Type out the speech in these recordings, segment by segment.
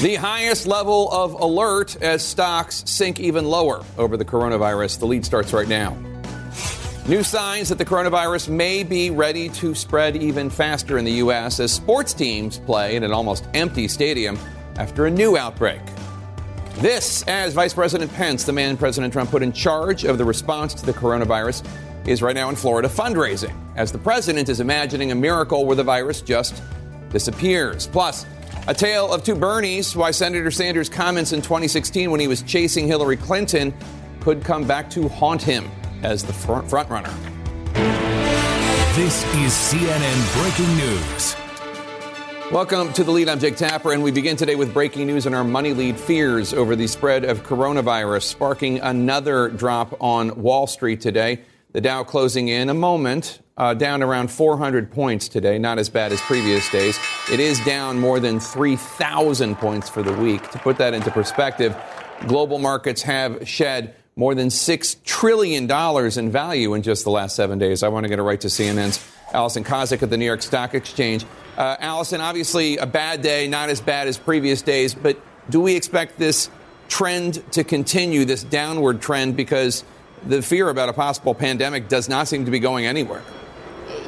The highest level of alert as stocks sink even lower over the coronavirus. The lead starts right now. New signs that the coronavirus may be ready to spread even faster in the U.S. as sports teams play in an almost empty stadium after a new outbreak. This, as Vice President Pence, the man President Trump put in charge of the response to the coronavirus, is right now in Florida fundraising as the president is imagining a miracle where the virus just disappears. Plus, a tale of two Bernies, why Senator Sanders' comments in 2016 when he was chasing Hillary Clinton could come back to haunt him as the front frontrunner. This is CNN Breaking News. Welcome to the lead. I'm Jake Tapper, and we begin today with breaking news on our money lead fears over the spread of coronavirus, sparking another drop on Wall Street today. The Dow closing in a moment, uh, down around 400 points today, not as bad as previous days. It is down more than 3,000 points for the week. To put that into perspective, global markets have shed more than $6 trillion in value in just the last seven days. I want to get it right to CNN's Alison Kosik at the New York Stock Exchange. Uh, Alison, obviously a bad day, not as bad as previous days, but do we expect this trend to continue, this downward trend, because the fear about a possible pandemic does not seem to be going anywhere?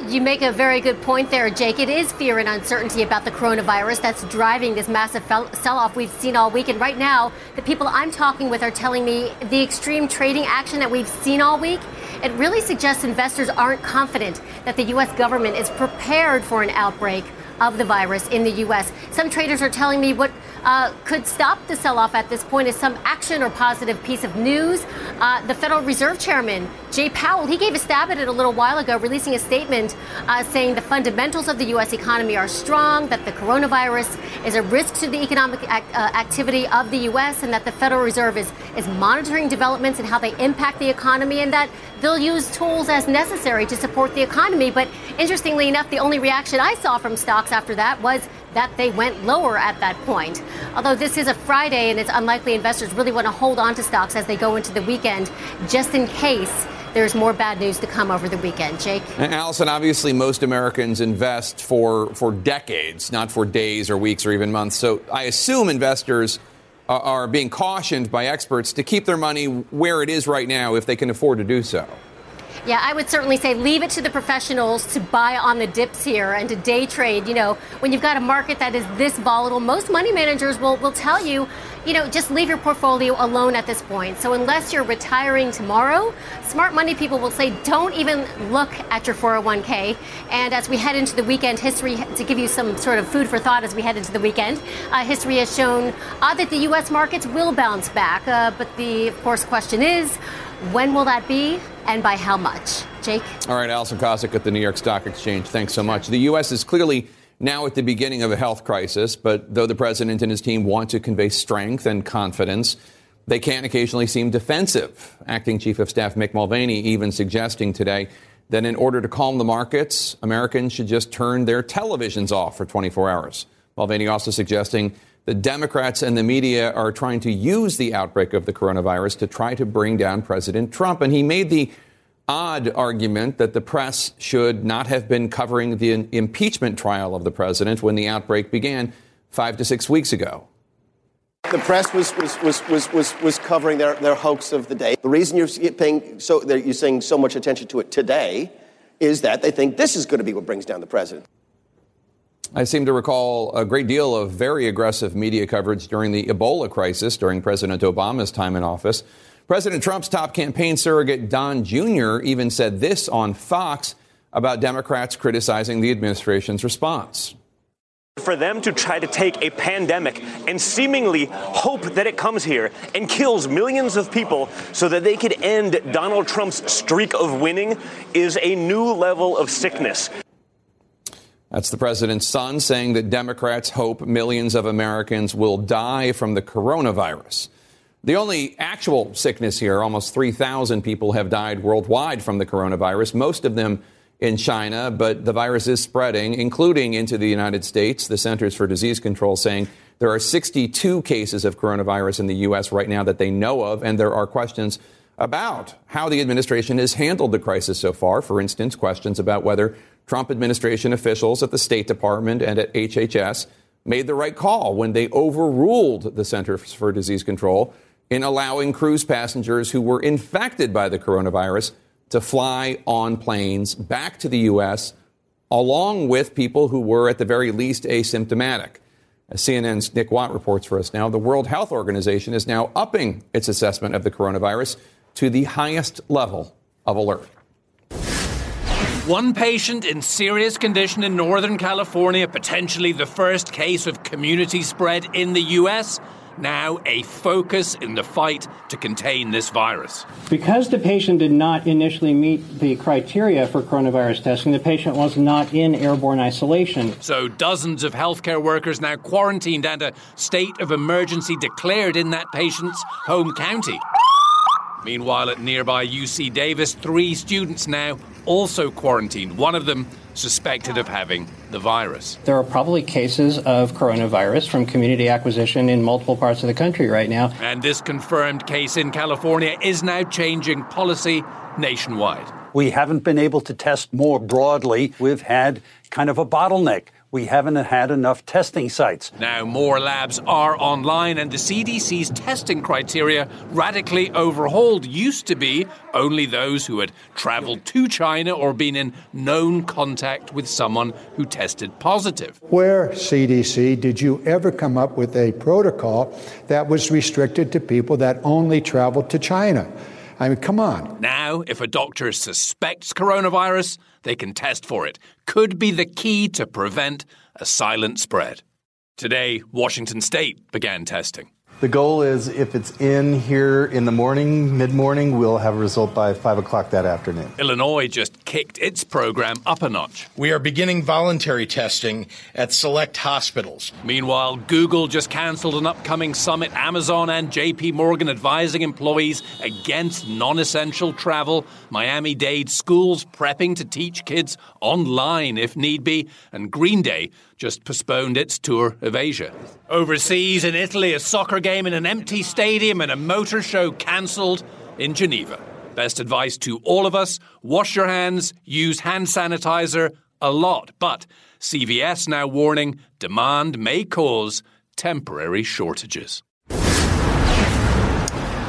You make a very good point there, Jake. It is fear and uncertainty about the coronavirus that's driving this massive sell off we've seen all week. And right now, the people I'm talking with are telling me the extreme trading action that we've seen all week. It really suggests investors aren't confident that the U.S. government is prepared for an outbreak of the virus in the U.S. Some traders are telling me what uh, could stop the sell off at this point is some action or positive piece of news. Uh, the Federal Reserve Chairman, Jay Powell, he gave a stab at it a little while ago, releasing a statement uh, saying the fundamentals of the U.S. economy are strong, that the coronavirus is a risk to the economic act, uh, activity of the U.S., and that the Federal Reserve is, is monitoring developments and how they impact the economy, and that they'll use tools as necessary to support the economy. But interestingly enough, the only reaction I saw from stocks after that was that they went lower at that point. Although this is a Friday and it's unlikely investors really want to hold on to stocks as they go into the weekend, just in case there's more bad news to come over the weekend. Jake? And Alison, obviously, most Americans invest for, for decades, not for days or weeks or even months. So I assume investors are, are being cautioned by experts to keep their money where it is right now if they can afford to do so. Yeah, I would certainly say leave it to the professionals to buy on the dips here and to day trade. You know, when you've got a market that is this volatile, most money managers will, will tell you, you know, just leave your portfolio alone at this point. So unless you're retiring tomorrow, smart money people will say don't even look at your 401k. And as we head into the weekend, history, to give you some sort of food for thought as we head into the weekend, uh, history has shown uh, that the U.S. markets will bounce back. Uh, but the, of course, question is, when will that be and by how much? Jake? All right, Alison Kosik at the New York Stock Exchange. Thanks so much. The U.S. is clearly now at the beginning of a health crisis, but though the president and his team want to convey strength and confidence, they can occasionally seem defensive. Acting Chief of Staff Mick Mulvaney even suggesting today that in order to calm the markets, Americans should just turn their televisions off for 24 hours. Mulvaney also suggesting the Democrats and the media are trying to use the outbreak of the coronavirus to try to bring down President Trump. And he made the odd argument that the press should not have been covering the impeachment trial of the president when the outbreak began five to six weeks ago. The press was, was, was, was, was, was covering their, their hoax of the day. The reason you're paying so you're saying so much attention to it today is that they think this is going to be what brings down the president. I seem to recall a great deal of very aggressive media coverage during the Ebola crisis during President Obama's time in office. President Trump's top campaign surrogate, Don Jr., even said this on Fox about Democrats criticizing the administration's response. For them to try to take a pandemic and seemingly hope that it comes here and kills millions of people so that they could end Donald Trump's streak of winning is a new level of sickness. That's the president's son saying that Democrats hope millions of Americans will die from the coronavirus. The only actual sickness here, almost 3,000 people have died worldwide from the coronavirus, most of them in China, but the virus is spreading, including into the United States. The Centers for Disease Control saying there are 62 cases of coronavirus in the U.S. right now that they know of, and there are questions about how the administration has handled the crisis so far. For instance, questions about whether Trump administration officials at the State Department and at HHS made the right call when they overruled the Centers for Disease Control in allowing cruise passengers who were infected by the coronavirus to fly on planes back to the U.S., along with people who were at the very least asymptomatic. As CNN's Nick Watt reports for us now, the World Health Organization is now upping its assessment of the coronavirus to the highest level of alert. One patient in serious condition in Northern California, potentially the first case of community spread in the U.S., now a focus in the fight to contain this virus. Because the patient did not initially meet the criteria for coronavirus testing, the patient was not in airborne isolation. So, dozens of healthcare workers now quarantined and a state of emergency declared in that patient's home county. Meanwhile, at nearby UC Davis, three students now also quarantined. One of them suspected of having the virus. There are probably cases of coronavirus from community acquisition in multiple parts of the country right now. And this confirmed case in California is now changing policy nationwide. We haven't been able to test more broadly. We've had kind of a bottleneck we haven't had enough testing sites. Now, more labs are online, and the CDC's testing criteria radically overhauled. Used to be only those who had traveled to China or been in known contact with someone who tested positive. Where, CDC, did you ever come up with a protocol that was restricted to people that only traveled to China? I mean, come on. Now, if a doctor suspects coronavirus, they can test for it. Could be the key to prevent a silent spread. Today, Washington State began testing. The goal is if it's in here in the morning, mid morning, we'll have a result by 5 o'clock that afternoon. Illinois just kicked its program up a notch. We are beginning voluntary testing at select hospitals. Meanwhile, Google just canceled an upcoming summit, Amazon and JP Morgan advising employees against non essential travel, Miami Dade schools prepping to teach kids online if need be, and Green Day just postponed its tour of Asia. Overseas in Italy, a soccer game in an empty stadium and a motor show cancelled in Geneva. Best advice to all of us wash your hands, use hand sanitizer a lot. But CVS now warning demand may cause temporary shortages.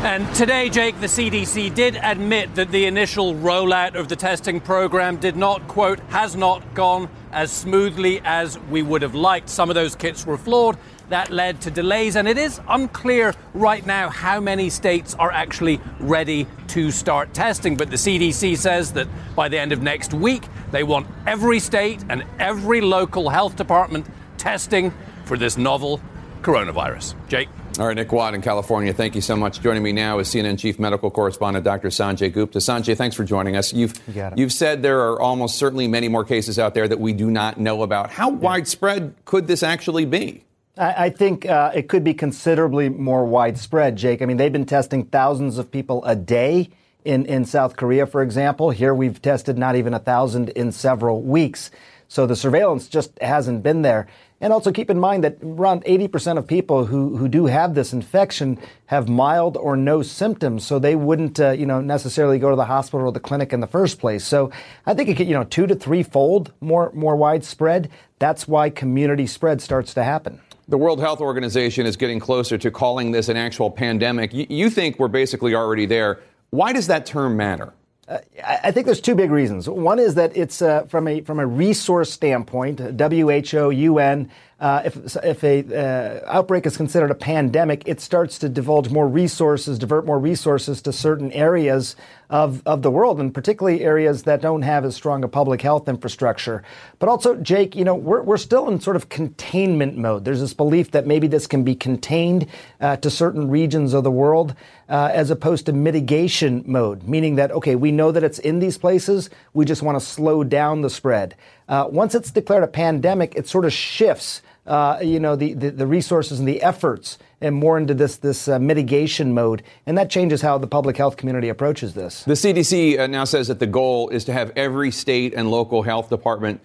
And today, Jake, the CDC did admit that the initial rollout of the testing program did not, quote, has not gone as smoothly as we would have liked. Some of those kits were flawed. That led to delays, and it is unclear right now how many states are actually ready to start testing. But the CDC says that by the end of next week, they want every state and every local health department testing for this novel coronavirus. Jake. All right, Nick Watt in California, thank you so much. Joining me now is CNN Chief Medical Correspondent Dr. Sanjay Gupta. Sanjay, thanks for joining us. You've you you've said there are almost certainly many more cases out there that we do not know about. How yeah. widespread could this actually be? I, I think uh, it could be considerably more widespread, Jake. I mean, they've been testing thousands of people a day in, in South Korea, for example. Here we've tested not even a thousand in several weeks. So the surveillance just hasn't been there. And also keep in mind that around 80% of people who, who do have this infection have mild or no symptoms, so they wouldn't, uh, you know, necessarily go to the hospital or the clinic in the first place. So I think it could, you know, two to three fold more, more widespread. That's why community spread starts to happen. The World Health Organization is getting closer to calling this an actual pandemic. You, you think we're basically already there. Why does that term matter? Uh, I think there's two big reasons. One is that it's uh, from a from a resource standpoint, WHO, UN, uh, if, if a uh, outbreak is considered a pandemic, it starts to divulge more resources, divert more resources to certain areas of, of the world, and particularly areas that don't have as strong a public health infrastructure. But also, Jake, you know, we're, we're still in sort of containment mode. There's this belief that maybe this can be contained uh, to certain regions of the world uh, as opposed to mitigation mode, meaning that, okay, we know that it's in these places, we just want to slow down the spread. Uh, once it's declared a pandemic, it sort of shifts uh, you know, the, the, the, resources and the efforts and more into this, this uh, mitigation mode. And that changes how the public health community approaches this. The CDC uh, now says that the goal is to have every state and local health department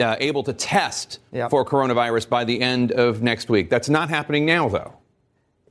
uh, able to test yep. for coronavirus by the end of next week. That's not happening now, though.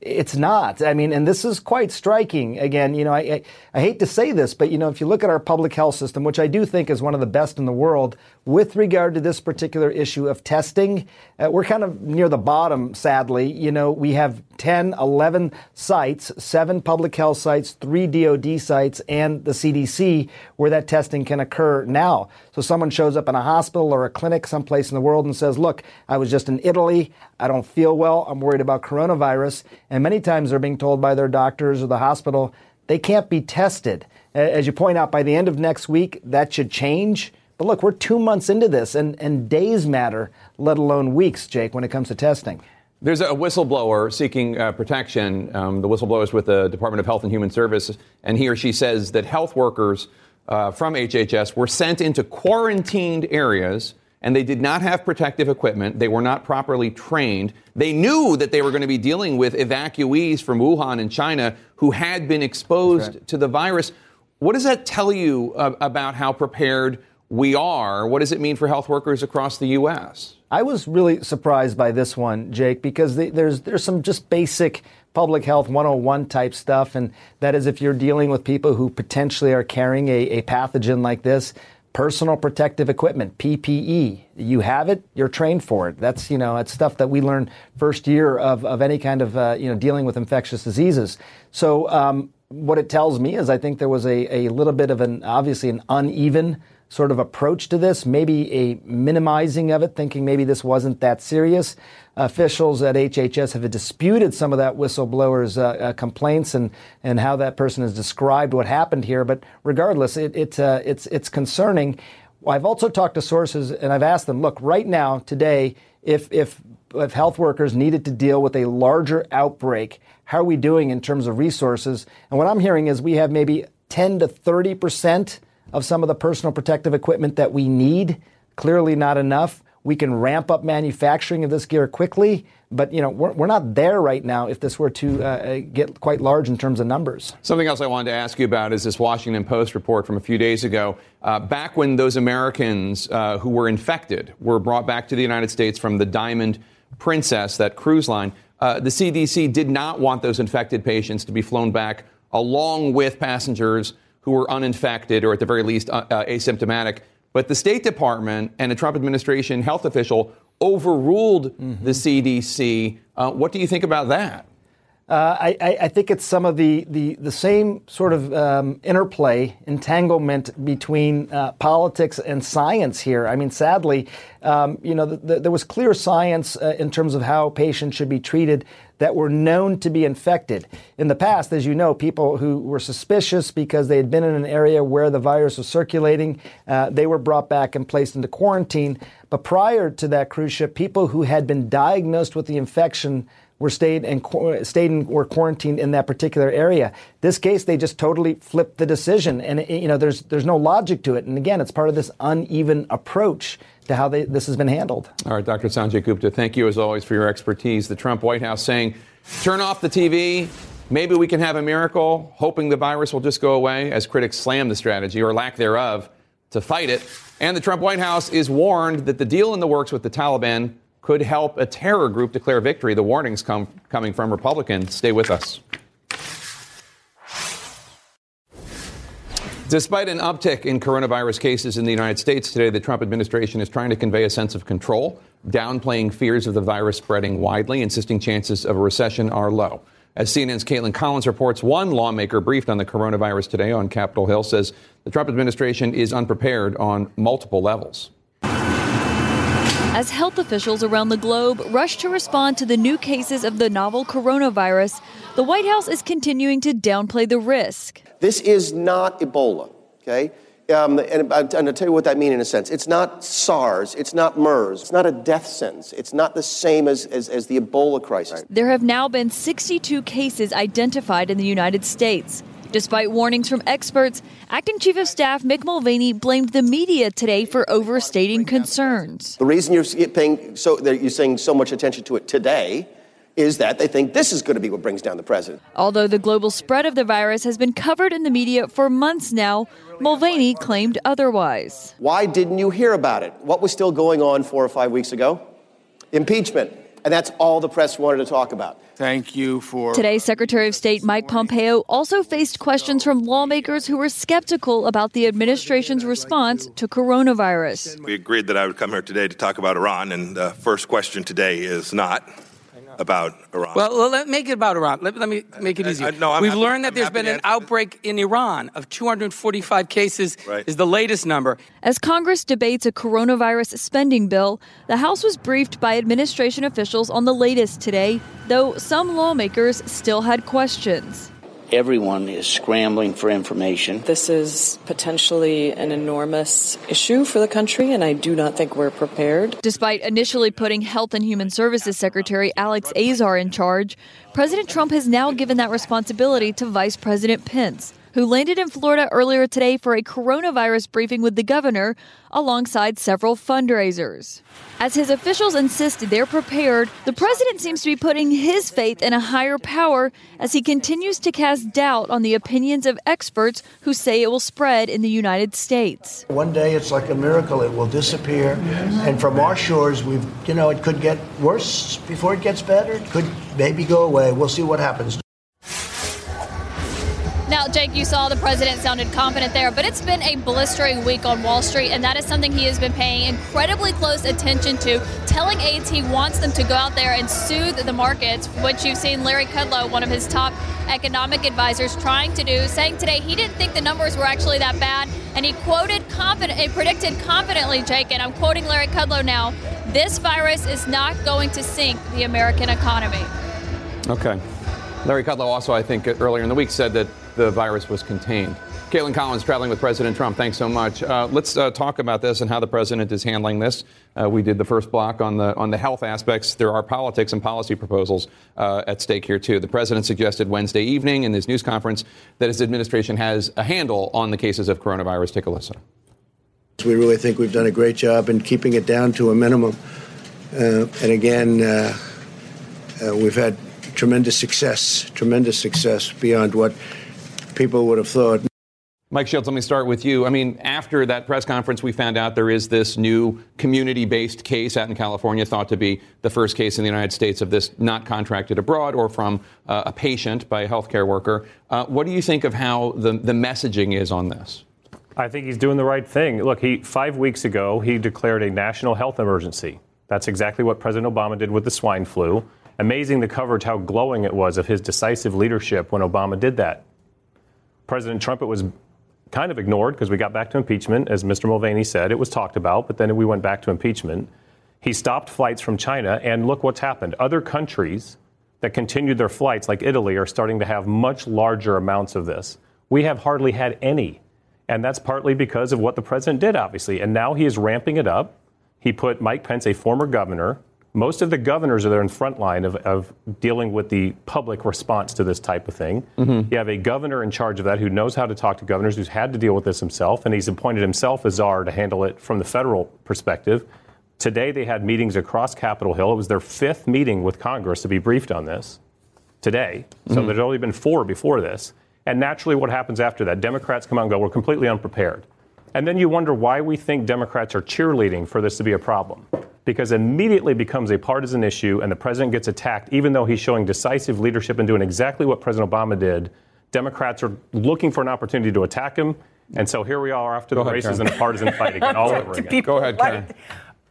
It's not. I mean, and this is quite striking. Again, you know, I, I, I, hate to say this, but, you know, if you look at our public health system, which I do think is one of the best in the world, with regard to this particular issue of testing, uh, we're kind of near the bottom, sadly. You know, we have 10, 11 sites, seven public health sites, three DOD sites, and the CDC where that testing can occur now. So someone shows up in a hospital or a clinic someplace in the world and says, Look, I was just in Italy. I don't feel well. I'm worried about coronavirus. And many times they're being told by their doctors or the hospital they can't be tested. As you point out, by the end of next week, that should change. But look, we're two months into this, and, and days matter, let alone weeks, Jake, when it comes to testing. There's a whistleblower seeking uh, protection. Um, the whistleblower is with the Department of Health and Human Services, and he or she says that health workers uh, from HHS were sent into quarantined areas and they did not have protective equipment. They were not properly trained. They knew that they were going to be dealing with evacuees from Wuhan in China who had been exposed right. to the virus. What does that tell you uh, about how prepared we are? What does it mean for health workers across the U.S.? I was really surprised by this one, Jake, because there's there's some just basic public health 101 type stuff, and that is if you're dealing with people who potentially are carrying a, a pathogen like this, personal protective equipment, PPE. You have it, you're trained for it. That's you know, it's stuff that we learn first year of, of any kind of uh, you know dealing with infectious diseases. So um, what it tells me is I think there was a, a little bit of an obviously an uneven sort of approach to this, maybe a minimizing of it, thinking maybe this wasn't that serious. Officials at HHS have disputed some of that whistleblower's uh, uh, complaints and, and how that person has described what happened here. But regardless, it, it uh, it's, it's concerning. I've also talked to sources and I've asked them, look, right now, today, if, if, if health workers needed to deal with a larger outbreak, how are we doing in terms of resources? And what I'm hearing is we have maybe 10 to 30 percent of some of the personal protective equipment that we need. Clearly not enough. We can ramp up manufacturing of this gear quickly, but you know we're, we're not there right now. If this were to uh, uh, get quite large in terms of numbers. Something else I wanted to ask you about is this Washington Post report from a few days ago. Uh, back when those Americans uh, who were infected were brought back to the United States from the Diamond Princess, that cruise line, uh, the CDC did not want those infected patients to be flown back along with passengers who were uninfected or at the very least uh, uh, asymptomatic. But the State Department and a Trump administration health official overruled mm-hmm. the CDC. Uh, what do you think about that? Uh, I, I, think it's some of the, the, the same sort of um, interplay, entanglement between uh, politics and science here. I mean, sadly, um, you know, the, the, there was clear science uh, in terms of how patients should be treated that were known to be infected. In the past, as you know, people who were suspicious because they had been in an area where the virus was circulating, uh, they were brought back and placed into quarantine. But prior to that cruise ship, people who had been diagnosed with the infection were stayed and stayed and were quarantined in that particular area. This case, they just totally flipped the decision, and you know there's there's no logic to it. And again, it's part of this uneven approach to how they, this has been handled. All right, Dr. Sanjay Gupta, thank you as always for your expertise. The Trump White House saying, turn off the TV. Maybe we can have a miracle, hoping the virus will just go away, as critics slam the strategy or lack thereof to fight it. And the Trump White House is warned that the deal in the works with the Taliban could help a terror group declare victory. The warnings come coming from Republicans. Stay with us. Despite an uptick in coronavirus cases in the United States today, the Trump administration is trying to convey a sense of control, downplaying fears of the virus spreading widely, insisting chances of a recession are low. As CNN's Kaitlan Collins reports, one lawmaker briefed on the coronavirus today on Capitol Hill says the Trump administration is unprepared on multiple levels as health officials around the globe rush to respond to the new cases of the novel coronavirus, the White House is continuing to downplay the risk. This is not Ebola, okay? Um, and, and I'll tell you what that means in a sense. It's not SARS. It's not MERS. It's not a death sentence. It's not the same as, as, as the Ebola crisis. There have now been 62 cases identified in the United States. Despite warnings from experts, Acting Chief of Staff Mick Mulvaney blamed the media today for overstating concerns. The reason you're paying so you're saying so much attention to it today is that they think this is going to be what brings down the president. Although the global spread of the virus has been covered in the media for months now, Mulvaney claimed otherwise. Why didn't you hear about it? What was still going on four or five weeks ago? Impeachment And that's all the press wanted to talk about. Thank you for. Today, Secretary of State Mike Pompeo also faced questions from lawmakers who were skeptical about the administration's response to coronavirus. We agreed that I would come here today to talk about Iran, and the first question today is not about Iran. Well, let make it about Iran. Let, let me uh, make it uh, easier. I, no, I'm We've happy, learned that I'm there's happy been an outbreak in Iran of 245 cases. Right. Is the latest number. As Congress debates a coronavirus spending bill, the House was briefed by administration officials on the latest today, though some lawmakers still had questions. Everyone is scrambling for information. This is potentially an enormous issue for the country, and I do not think we're prepared. Despite initially putting Health and Human Services Secretary Alex Azar in charge, President Trump has now given that responsibility to Vice President Pence, who landed in Florida earlier today for a coronavirus briefing with the governor alongside several fundraisers. As his officials insisted they're prepared, the president seems to be putting his faith in a higher power as he continues to cast doubt on the opinions of experts who say it will spread in the United States. One day it's like a miracle, it will disappear. And from our shores, we've, you know, it could get worse before it gets better. It could maybe go away. We'll see what happens. Now, Jake, you saw the president sounded confident there, but it's been a blistering week on Wall Street, and that is something he has been paying incredibly close attention to, telling aides he wants them to go out there and soothe the markets, which you've seen Larry Kudlow, one of his top economic advisors, trying to do, saying today he didn't think the numbers were actually that bad, and he quoted confident, he predicted confidently, Jake, and I'm quoting Larry Kudlow now, this virus is not going to sink the American economy. Okay. Larry Kudlow also, I think, earlier in the week said that the virus was contained. Kaitlan Collins traveling with President Trump. Thanks so much. Uh, let's uh, talk about this and how the president is handling this. Uh, we did the first block on the on the health aspects. There are politics and policy proposals uh, at stake here too. The president suggested Wednesday evening in his news conference that his administration has a handle on the cases of coronavirus. Take a listen. We really think we've done a great job in keeping it down to a minimum. Uh, and again, uh, we've had tremendous success, tremendous success beyond what people would have thought. Mike Shields, let me start with you. I mean, after that press conference, we found out there is this new community based case out in California, thought to be the first case in the United States of this not contracted abroad or from uh, a patient by a healthcare worker. Uh, what do you think of how the, the messaging is on this? I think he's doing the right thing. Look, he five weeks ago he declared a national health emergency. That's exactly what President Obama did with the swine flu. Amazing the coverage, how glowing it was of his decisive leadership when Obama did that. President Trump, it was kind of ignored because we got back to impeachment, as Mr. Mulvaney said. It was talked about, but then we went back to impeachment. He stopped flights from China, and look what's happened. Other countries that continued their flights, like Italy, are starting to have much larger amounts of this. We have hardly had any. And that's partly because of what the president did, obviously. And now he is ramping it up. He put Mike Pence, a former governor, most of the governors are there in front line of, of dealing with the public response to this type of thing. Mm-hmm. You have a governor in charge of that who knows how to talk to governors, who's had to deal with this himself, and he's appointed himself as czar to handle it from the federal perspective. Today they had meetings across Capitol Hill. It was their fifth meeting with Congress to be briefed on this today. So mm-hmm. there's only been four before this. And naturally, what happens after that? Democrats come out and go, we're completely unprepared. And then you wonder why we think Democrats are cheerleading for this to be a problem because immediately becomes a partisan issue and the president gets attacked, even though he's showing decisive leadership and doing exactly what President Obama did. Democrats are looking for an opportunity to attack him. And so here we are after Go the ahead, races Karen. in a partisan fight again, all over again. Go ahead, Karen.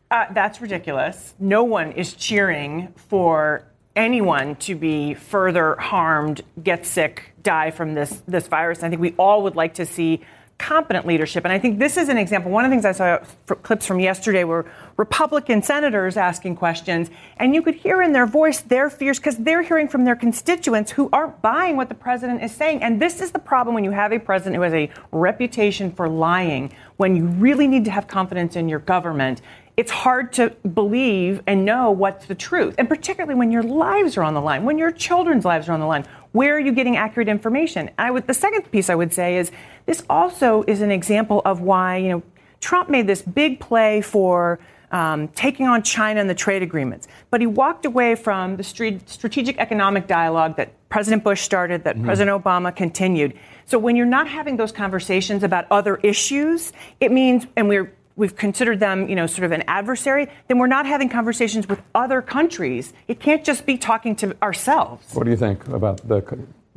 Uh, that's ridiculous. No one is cheering for anyone to be further harmed, get sick, die from this, this virus. I think we all would like to see competent leadership. And I think this is an example. One of the things I saw clips from yesterday were Republican senators asking questions, and you could hear in their voice their fears because they're hearing from their constituents who aren't buying what the president is saying. And this is the problem when you have a president who has a reputation for lying, when you really need to have confidence in your government. It's hard to believe and know what's the truth, and particularly when your lives are on the line, when your children's lives are on the line. Where are you getting accurate information? I would, the second piece I would say is this also is an example of why you know Trump made this big play for um, taking on China and the trade agreements, but he walked away from the strategic economic dialogue that President Bush started, that mm-hmm. President Obama continued. So when you're not having those conversations about other issues, it means, and we're we've considered them, you know, sort of an adversary, then we're not having conversations with other countries. It can't just be talking to ourselves. What do you think about the,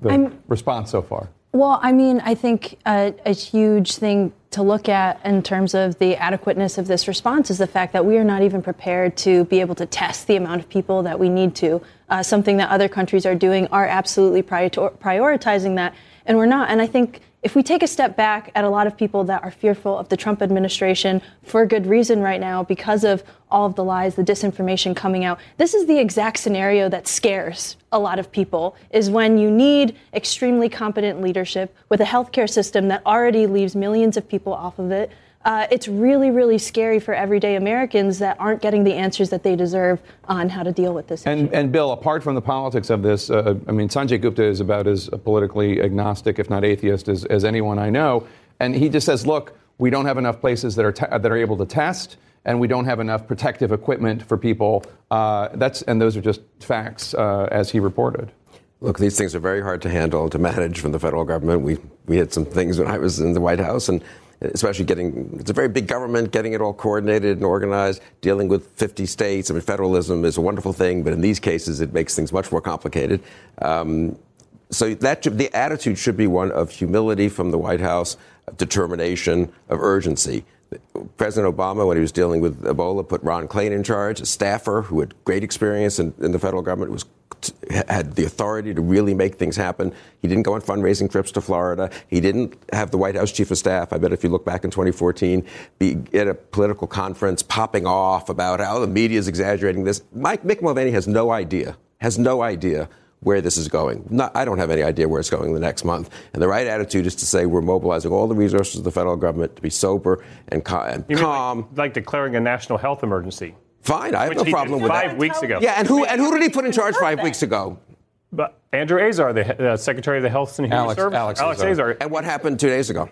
the response so far? Well, I mean, I think a, a huge thing to look at in terms of the adequateness of this response is the fact that we are not even prepared to be able to test the amount of people that we need to. Uh, something that other countries are doing are absolutely prior- prioritizing that, and we're not. And I think if we take a step back at a lot of people that are fearful of the Trump administration for good reason right now because of all of the lies, the disinformation coming out, this is the exact scenario that scares a lot of people is when you need extremely competent leadership with a healthcare system that already leaves millions of people off of it. Uh, it's really, really scary for everyday Americans that aren't getting the answers that they deserve on how to deal with this. And, and Bill, apart from the politics of this, uh, I mean, Sanjay Gupta is about as politically agnostic, if not atheist, as, as anyone I know. And he just says, look, we don't have enough places that are, te- that are able to test, and we don't have enough protective equipment for people. Uh, that's, and those are just facts, uh, as he reported. Look, these things are very hard to handle and to manage from the federal government. We, we had some things when I was in the White House, and especially getting it's a very big government, getting it all coordinated and organized, dealing with 50 states. I mean, federalism is a wonderful thing, but in these cases, it makes things much more complicated. Um, so that the attitude should be one of humility from the White House, of determination, of urgency. President Obama, when he was dealing with Ebola, put Ron Klain in charge, a staffer who had great experience in, in the federal government, was had the authority to really make things happen. He didn't go on fundraising trips to Florida. He didn't have the White House chief of staff. I bet if you look back in 2014, be at a political conference popping off about how the media is exaggerating this. Mike Mick Mulvaney has no idea, has no idea where this is going. Not, I don't have any idea where it's going the next month. And the right attitude is to say we're mobilizing all the resources of the federal government to be sober and, ca- and calm. like, like declaring a national health emergency. Fine, I have Which no problem with five that. weeks ago. Yeah, and who and who did he put in charge five weeks ago? But Andrew Azar, the uh, Secretary of the Health and Human Alex- Services, Alex Azar. And what happened two days ago?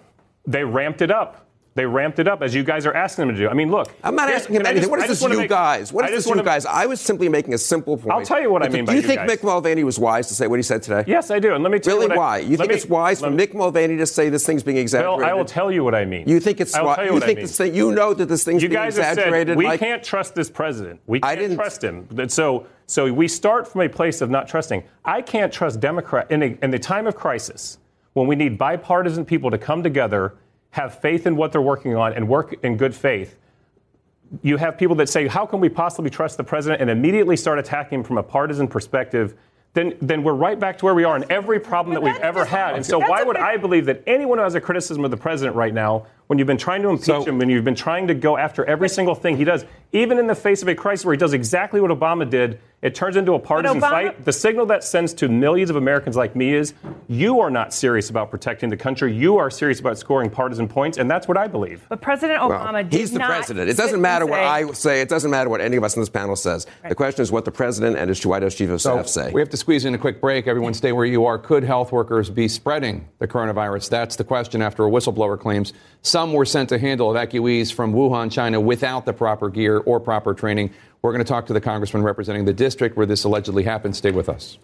They ramped it up. They ramped it up as you guys are asking them to do. I mean, look. I'm not asking him anything. just- what I this, you make- guys? What I is this, you guys? I was simply making a simple point. I'll tell you what I mean by you you think guys. Mick Mulvaney was wise to say what he said today? Yes, I do. And let me tell really you I- why. you think me- it's wise for let- Mick Mulvaney to say this thing's being Bill, exaggerated? I will tell you what I mean. You think it's I will tell you, you what think I mean. this thing- you know that this thing's you being guys have said exaggerated, we Mike. can't trust this president. We can't trust him. So, so we start from a place of not trusting. I can't trust Democrat in, a, in the time of crisis when we need bipartisan people to come together, have faith in what they're working on, and work in good faith. You have people that say, "How can we possibly trust the president?" and immediately start attacking him from a partisan perspective. Then, then we're right back to where we are in every problem that we've ever had. And so, why would I believe that anyone who has a criticism of the president right now, when you've been trying to impeach him, when you've been trying to go after every single thing he does, even in the face of a crisis where he does exactly what Obama did, it turns into a partisan Obama- fight. The signal that sends to millions of Americans like me is you are not serious about protecting the country. You are serious about scoring partisan points, and that's what I believe. But President Well, Obama did he's the not president. It doesn't matter what I say. It doesn't matter what any of us on this panel says. The question is what the president and his White House chief of So staff say. we have to squeeze in a quick break. Everyone stay where you are. Could health workers be spreading the coronavirus? That's the question after a whistleblower claims some were sent to handle evacuees from Wuhan, China without the proper gear or proper training. We're going to talk to the congressman representing the district where this allegedly happened. Stay with us.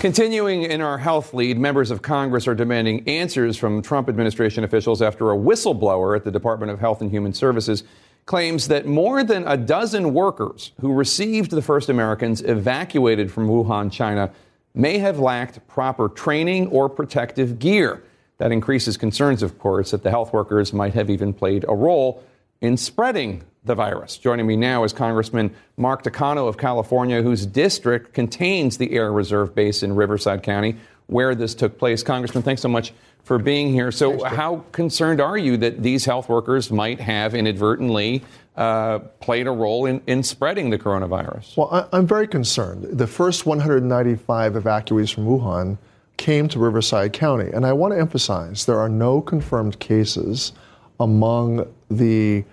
Continuing in our health lead, members of Congress are demanding answers from Trump administration officials after a whistleblower at the Department of Health and Human Services claims that more than a dozen workers who received the first Americans evacuated from Wuhan, China, may have lacked proper training or protective gear. That increases concerns, of course, that the health workers might have even played a role in spreading the virus. Joining me now is Congressman Mark Takano of California, whose district contains the Air Reserve Base in Riverside County, where this took place. Congressman, thanks so much for being here. So, how concerned are you that these health workers might have inadvertently uh, played a role in, in spreading the coronavirus? Well, I, I'm very concerned. The first 195 evacuees from Wuhan came to Riverside County. And I want to emphasize there are no confirmed cases among the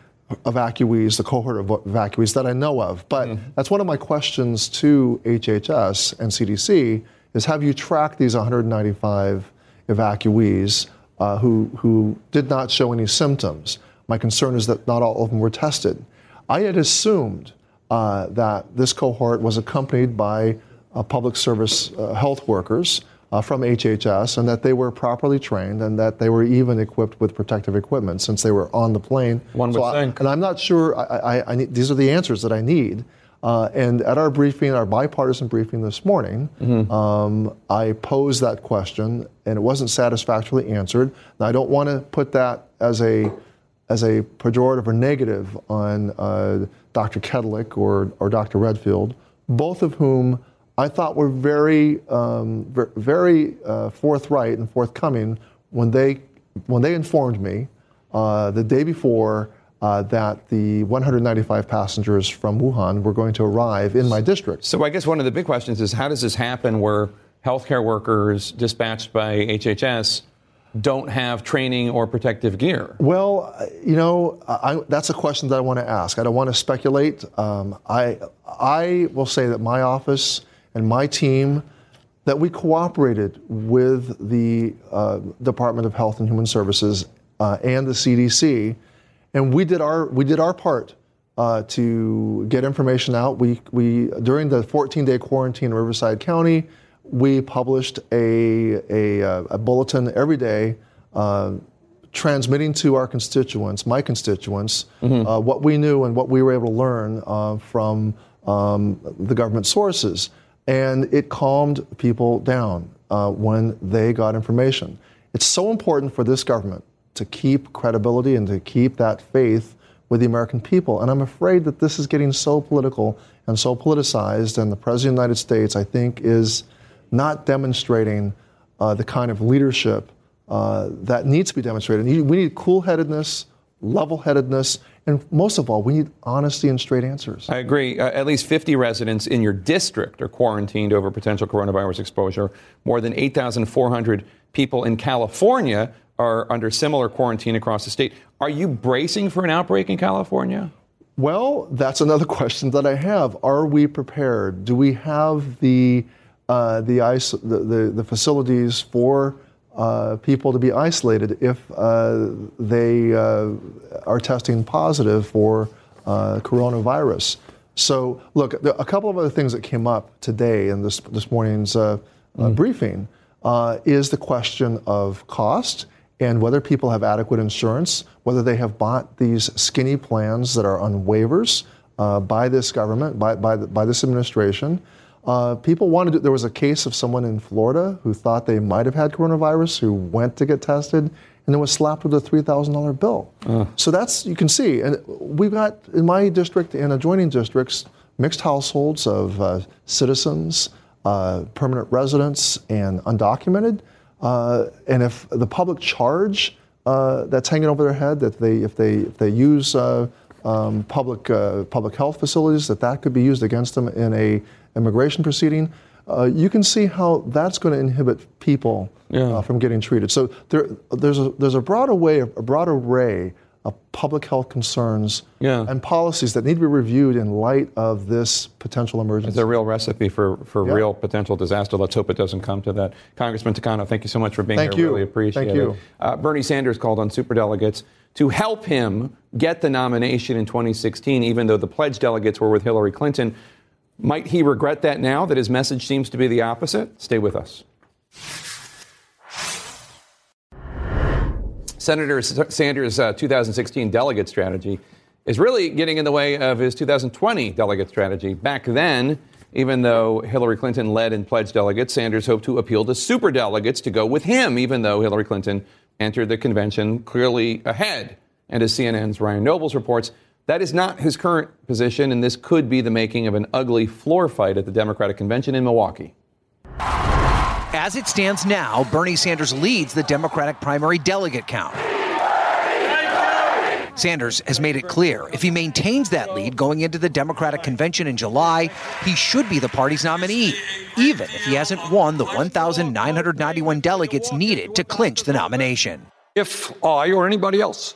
evacuees, the cohort of evacuees that I know of. But that's one of my questions to HHS and CDC is have you tracked these 195 evacuees uh, who, who did not show any symptoms? My concern is that not all of them were tested. I had assumed uh, that this cohort was accompanied by uh, public service uh, health workers uh, from HHS and that they were properly trained and that they were even equipped with protective equipment since they were on the plane. One would so I- think. and I'm not sure, I, I, I need, these are the answers that I need. Uh, and at our briefing, our bipartisan briefing this morning, um, I posed that question and it wasn't satisfactorily answered. Now, I don't want to put that as a as a pejorative or negative on uh, Dr. Kadlec or, or Dr. Redfield, both of whom I thought were very, um, very uh, forthright and forthcoming when they, when they informed me uh, the day before uh, that the 195 passengers from Wuhan were going to arrive in my district. So I guess one of the big questions is how does this happen where healthcare workers dispatched by HHS don't have training or protective gear? Well, you know, I, that's a question that I want to ask. I don't want to speculate. Um, I, I will say that my office and my team, that we cooperated with the uh, Department of Health and Human Services uh, and the CDC, and we did our we did our part uh, to get information out. We we during the 14-day quarantine in Riverside County, we published a a, uh, a bulletin every day. Uh, transmitting to our constituents, my constituents, uh, what we knew and what we were able to learn uh, from um, the government sources. And it calmed people down uh, when they got information. It's so important for this government to keep credibility and to keep that faith with the American people. And I'm afraid that this is getting so political and so politicized. And the President of the United States, I think, is not demonstrating uh, the kind of leadership uh, that needs to be demonstrated. We need- cool headedness, level headedness, and most of all, we need honesty and straight answers. I agree. Uh, at least 50 residents in your district are quarantined over potential coronavirus exposure. More than 8,400 people in California are under similar quarantine across the state. Are you bracing for an outbreak in California? Well, that's another question that I have. Are we prepared? Do we have the uh, the, ice, the, the the facilities for uh, people to be isolated if uh, they uh, are testing positive for uh, coronavirus? So, look, a couple of other things that came up today in this this morning's uh, uh, briefing uh, is the question of cost and whether people have adequate insurance, whether they have bought these skinny plans that are on waivers uh, by this government, by, by, the, by this administration. Uh, people wanted to, there was a case of someone in Florida who thought they might have had coronavirus, who went to get tested, and then was slapped with a $3,000 bill. So that's, you can see. And we've got, in my district and adjoining districts, mixed households of uh, citizens, uh, permanent residents, and undocumented. Uh, and if the public charge uh, that's hanging over their head, that they, if they, if they use uh, um, public, uh, public health facilities, that that could be used against them in a immigration proceeding, uh, you can see how that's going to inhibit people uh, from getting treated. So there, there's, a, there's a broad array, a broad array of public health concerns and policies that need to be reviewed in light of this potential emergency. It's a real recipe for, for Yeah. real potential disaster. Let's hope it doesn't come to that. Congressman Takano, thank you so much for being Thank here. you. Really appreciate Thank it. you. Uh, Bernie Sanders called on superdelegates to help him get the nomination in 2016, even though the pledged delegates were with Hillary Clinton. Might he regret that now that his message seems to be the opposite? Stay with us. Senator Sanders' uh, 2016 delegate strategy is really getting in the way of his 2020 delegate strategy. Back then, even though Hillary Clinton led and pledged delegates, Sanders hoped to appeal to superdelegates to go with him, even though Hillary Clinton entered the convention clearly ahead. And as CNN's Ryan Nobles reports, that is not his current position, and this could be the making of an ugly floor fight at the Democratic convention in Milwaukee. As it stands now, Bernie Sanders leads the Democratic primary delegate count. Sanders has made it clear if he maintains that lead going into the Democratic convention in July, he should be the party's nominee, even if he hasn't won the 1,991 delegates needed to clinch the nomination. If I or anybody else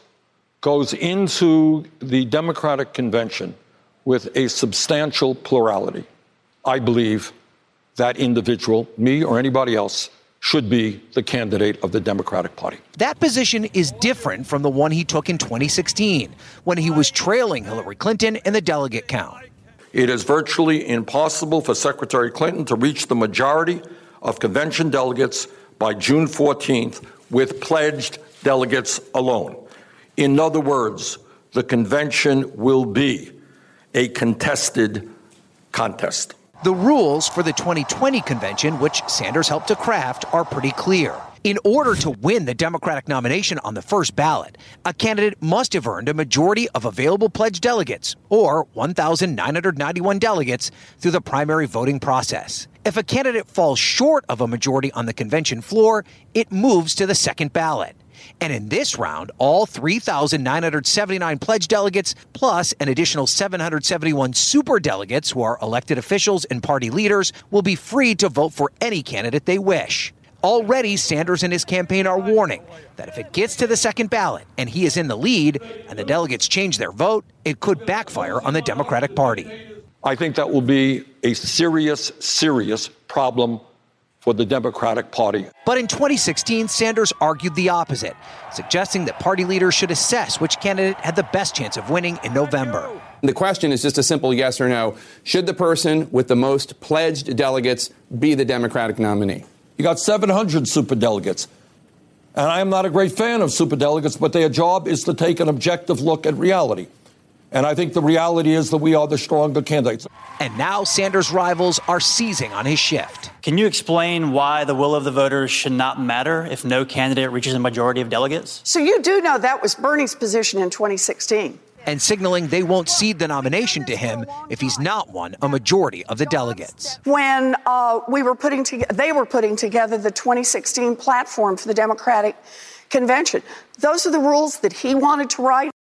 goes into the Democratic convention with a substantial plurality, I believe that individual, me or anybody else, should be the candidate of the Democratic Party. That position is different from the one he took in 2016, when he was trailing Hillary Clinton in the delegate count. It is virtually impossible for Secretary Clinton to reach the majority of convention delegates by June 14th with pledged delegates alone. In other words, the convention will be a contested contest. The rules for the 2020 convention, which Sanders helped to craft, are pretty clear. In order to win the Democratic nomination on the first ballot, a candidate must have earned a majority of available pledged delegates, or 1,991 delegates, through the primary voting process. If a candidate falls short of a majority on the convention floor, it moves to the second ballot. And in this round, all 3,979 pledged delegates, plus an additional 771 super delegates who are elected officials and party leaders, will be free to vote for any candidate they wish. Already, Sanders and his campaign are warning that if it gets to the second ballot and he is in the lead and the delegates change their vote, it could backfire on the Democratic Party. I think that will be a serious, serious problem for the Democratic Party. But in 2016, Sanders argued the opposite, suggesting that party leaders should assess which candidate had the best chance of winning in November. The question is just a simple yes or no. Should the person with the most pledged delegates be the Democratic nominee? You got 700 superdelegates. And I am not a great fan of superdelegates, but their job is to take an objective look at reality. And I think the reality is that we are the stronger candidates. And now Sanders' rivals are seizing on his shift. Can you explain why the will of the voters should not matter if no candidate reaches a majority of delegates? So you do know that was Bernie's position in 2016 and signaling they won't cede the nomination to him if he's not won a majority of the delegates. When uh, we were putting to, they were putting together the 2016 platform for the Democratic convention, those are the rules that he wanted to write.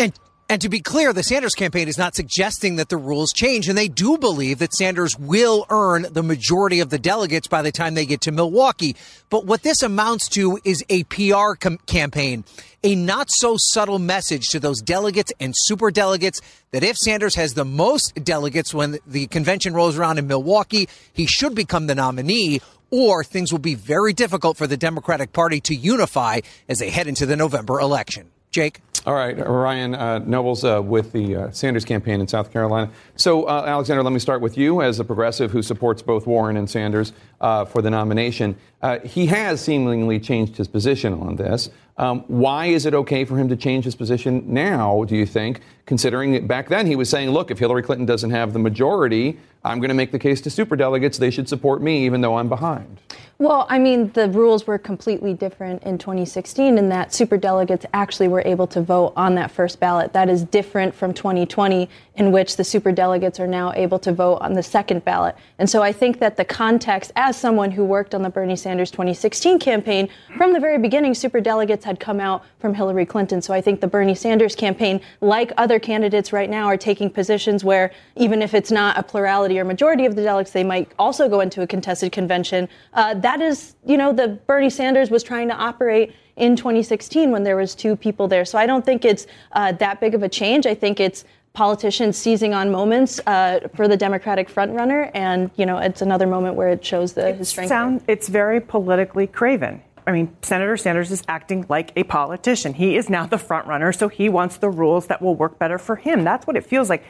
And and to be clear, the Sanders campaign is not suggesting that the rules change, and they do believe that Sanders will earn the majority of the delegates by the time they get to Milwaukee. But what this amounts to is a PR com- campaign, a not so subtle message to those delegates and super delegates that if Sanders has the most delegates when the convention rolls around in Milwaukee, he should become the nominee or things will be very difficult for the Democratic Party to unify as they head into the November election. Jake? All right, Ryan uh, Nobles uh, with the uh, Sanders campaign in South Carolina. So, uh, Alexander, let me start with you as a progressive who supports both Warren and Sanders uh, for the nomination. Uh, he has seemingly changed his position on this. Um, why is it okay for him to change his position now, do you think, considering back then he was saying, look, if Hillary Clinton doesn't have the majority, I'm going to make the case to superdelegates. They should support me, even though I'm behind. Well, I mean, the rules were completely different in 2016 in that superdelegates actually were able to vote on that first ballot. That is different from 2020, in which the superdelegates are now able to vote on the second ballot. And so I think that the context, as someone who worked on the Bernie Sanders 2016 campaign, from the very beginning, superdelegates had come out from Hillary Clinton. So I think the Bernie Sanders campaign, like other candidates right now, are taking positions where even if it's not a plurality or majority of the delegates, they might also go into a contested convention. Uh, that is, you know, the Bernie Sanders was trying to operate in 2016 when there was two people there. So I don't think it's uh, that big of a change. I think it's politicians seizing on moments uh, for the Democratic frontrunner, and you know, it's another moment where it shows the, his strength. Sound, it's very politically craven. I mean, Senator Sanders is acting like a politician. He is now the frontrunner, so he wants the rules that will work better for him. That's what it feels like.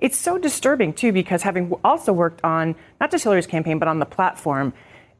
It's so disturbing too, because having also worked on not just Hillary's campaign, but on the platform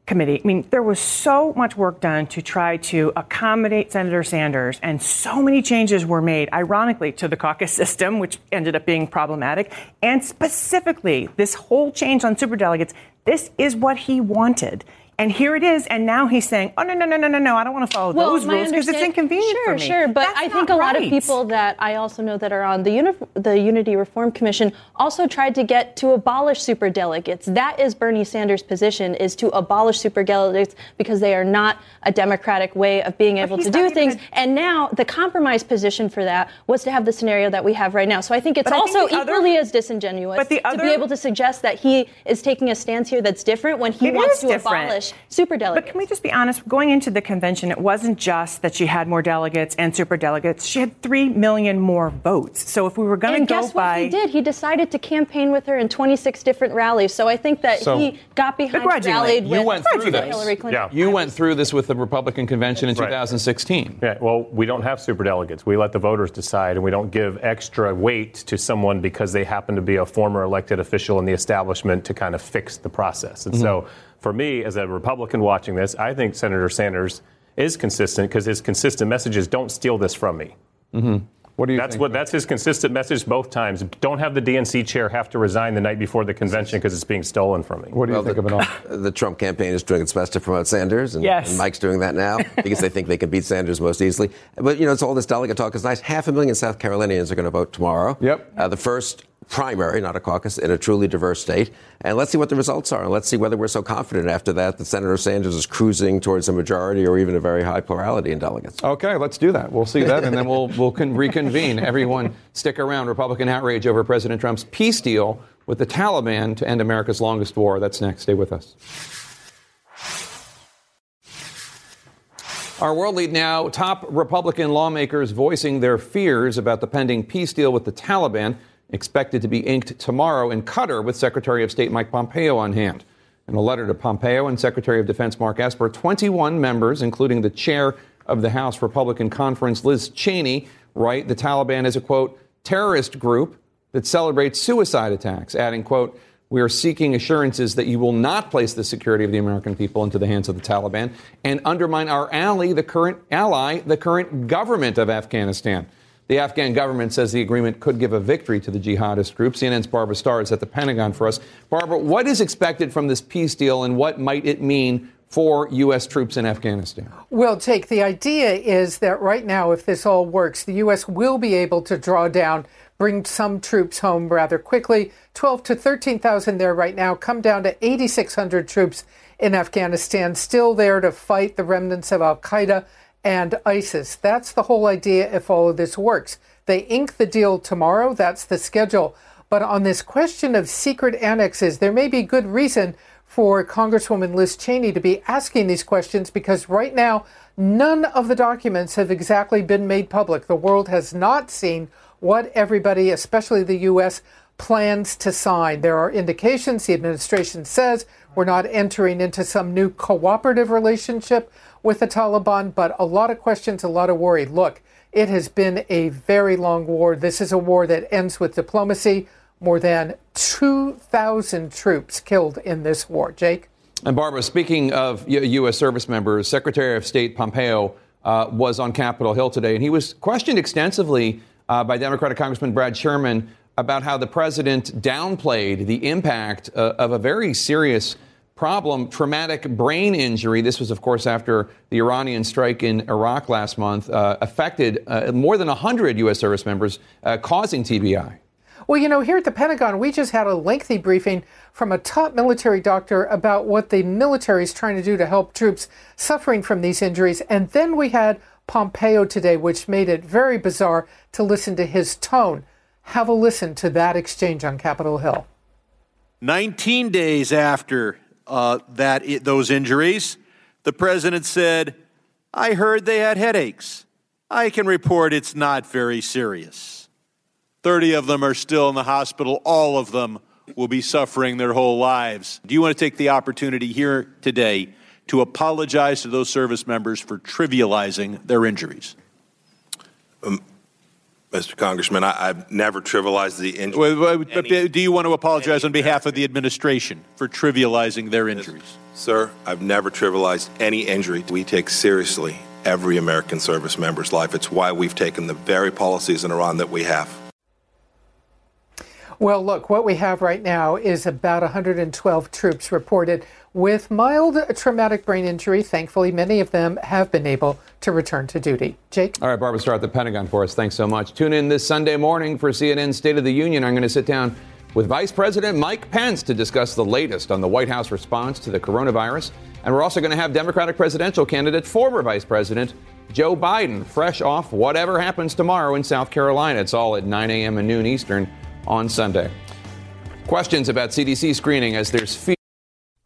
committee. I mean, there was so much work done to try to accommodate Senator Sanders, and so many changes were made, ironically, to the caucus system, which ended up being problematic, and specifically this whole change on superdelegates. This is what he wanted. And here it is, and now he's saying, "Oh no, no, no, no, no, no! I don't want to follow well, those rules because it's inconvenient sure, for me." Sure, but That's I think a lot of people that I also know that are on the Uni- the Unity Reform Commission also tried to get to abolish superdelegates. That is Bernie Sanders' position: is to abolish superdelegates because they are not a democratic way of being able to do things. And now the compromise position for that was to have the scenario that we have right now. So I think it's But also think the other- equally as disingenuous the to be able to suggest that he is taking a stance here that's different when he It wants to different. abolish establish super delegates. But can we just be honest? Going into the convention, it wasn't just that she had more delegates and super delegates. She had three million more votes. So if we were going to go guess by, what he did? He decided to campaign with her in 26 different rallies. So I think that So- he got behind, Begrudgingly. rallied You with went through this. Hillary Clinton. You went through this with the Republican convention in Right. 2016. Yeah, well, we don't have super delegates. We let the voters decide, and we don't give extra weight to someone because they happen to be a former elected official in the establishment to kind of fix the process. And mm-hmm. so, for me, as a Republican watching this, I think Senator Sanders is consistent because his consistent message is don't steal this from me. Mm-hmm. What do you That's think? what that's his consistent message both times. Don't have the DNC chair have to resign the night before the convention because it's being stolen from me. What do you Well, think the, of it all? The Trump campaign is doing its best to promote Sanders, and, Yes. and Mike's doing that now because they think they can beat Sanders most easily. But you know, it's all this delegate talk is nice. Half a million South Carolinians are going to vote tomorrow. Yep. Uh, the first primary, not a caucus, in a truly diverse state. And let's see what the results are, and let's see whether we're so confident after that that Senator Sanders is cruising towards a majority or even a very high plurality in delegates. Okay, let's do that. We'll see that, and then we'll we'll con- reconvene. Everyone, stick around. Republican outrage over President Trump's peace deal with the Taliban to end America's longest war. That's next. Stay with us. Our world lead now. Top Republican lawmakers voicing their fears about the pending peace deal with the Taliban, expected to be inked tomorrow in Qatar with Secretary of State Mike Pompeo on hand. In a letter to Pompeo and Secretary of Defense Mark Esper, 21 members, including the chair of the House Republican Conference, Liz Cheney, write the Taliban is a quote terrorist group that celebrates suicide attacks, adding quote we are seeking assurances that you will not place the security of the American people into the hands of the Taliban and undermine our ally, the current ally, the current government of Afghanistan. The Afghan government says the agreement could give a victory to the jihadist group. CNN's Barbara Starr is at the Pentagon for us. Barbara, what is expected from this peace deal and what might it mean for U.S. troops in Afghanistan? Well, Jake, the idea is that right now, if this all works, the U.S. will be able to draw down, bring some troops home rather quickly. 12 to 13,000 there right now, come down to 8,600 troops in Afghanistan, still there to fight the remnants of Al Qaeda and ISIS. That's the whole idea if all of this works. They ink the deal tomorrow, that's the schedule. But on this question of secret annexes, there may be good reason for Congresswoman Liz Cheney to be asking these questions because right now, none of the documents have exactly been made public. The world has not seen what everybody, especially the U.S., plans to sign. There are indications the administration says we're not entering into some new cooperative relationship with the Taliban, but a lot of questions, a lot of worry. Look, it has been a very long war. This is a war that ends with diplomacy. More than 2,000 troops killed in this war. Jake? And Barbara, speaking of U- U.S. service members, Secretary of State Pompeo uh, was on Capitol Hill today, and he was questioned extensively uh, by Democratic Congressman Brad Sherman about how the president downplayed the impact uh, of a very serious problem, traumatic brain injury. This was, of course, after the Iranian strike in Iraq last month uh, affected uh, more than 100 U.S. service members, uh, causing TBI. Well, you know, here at the Pentagon, we just had a lengthy briefing from a top military doctor about what the military is trying to do to help troops suffering from these injuries. And then we had Pompeo today, which made it very bizarre to listen to his tone. Have a listen to that exchange on Capitol Hill. 19 days after uh, that i- those injuries, the president said, "I heard they had headaches. I can report it's not very serious. 30 of them are still in the hospital. All of them will be suffering their whole lives. Do you want to take the opportunity here today to apologize to those service members for trivializing their injuries?" Um, Mr. Congressman, I, I've never trivialized the injury. Wait, wait, but do you want to apologize on behalf of the administration for trivializing their injuries? Sir, I've never trivialized any injury. We take seriously every American service member's life. It's why we've taken the very policies in Iran that we have. Well, look, what we have right now is about 112 troops reported with mild traumatic brain injury. Thankfully, many of them have been able to return to duty. Jake? All right, Barbara Starr at the Pentagon for us. Thanks so much. Tune in this Sunday morning for CNN State of the Union. I'm going to sit down with Vice President Mike Pence to discuss the latest on the White House response to the coronavirus. And we're also going to have Democratic presidential candidate, former Vice President Joe Biden, fresh off whatever happens tomorrow in South Carolina. It's all at 9 a.m. and noon Eastern on Sunday. Questions about CDC screening as there's fear.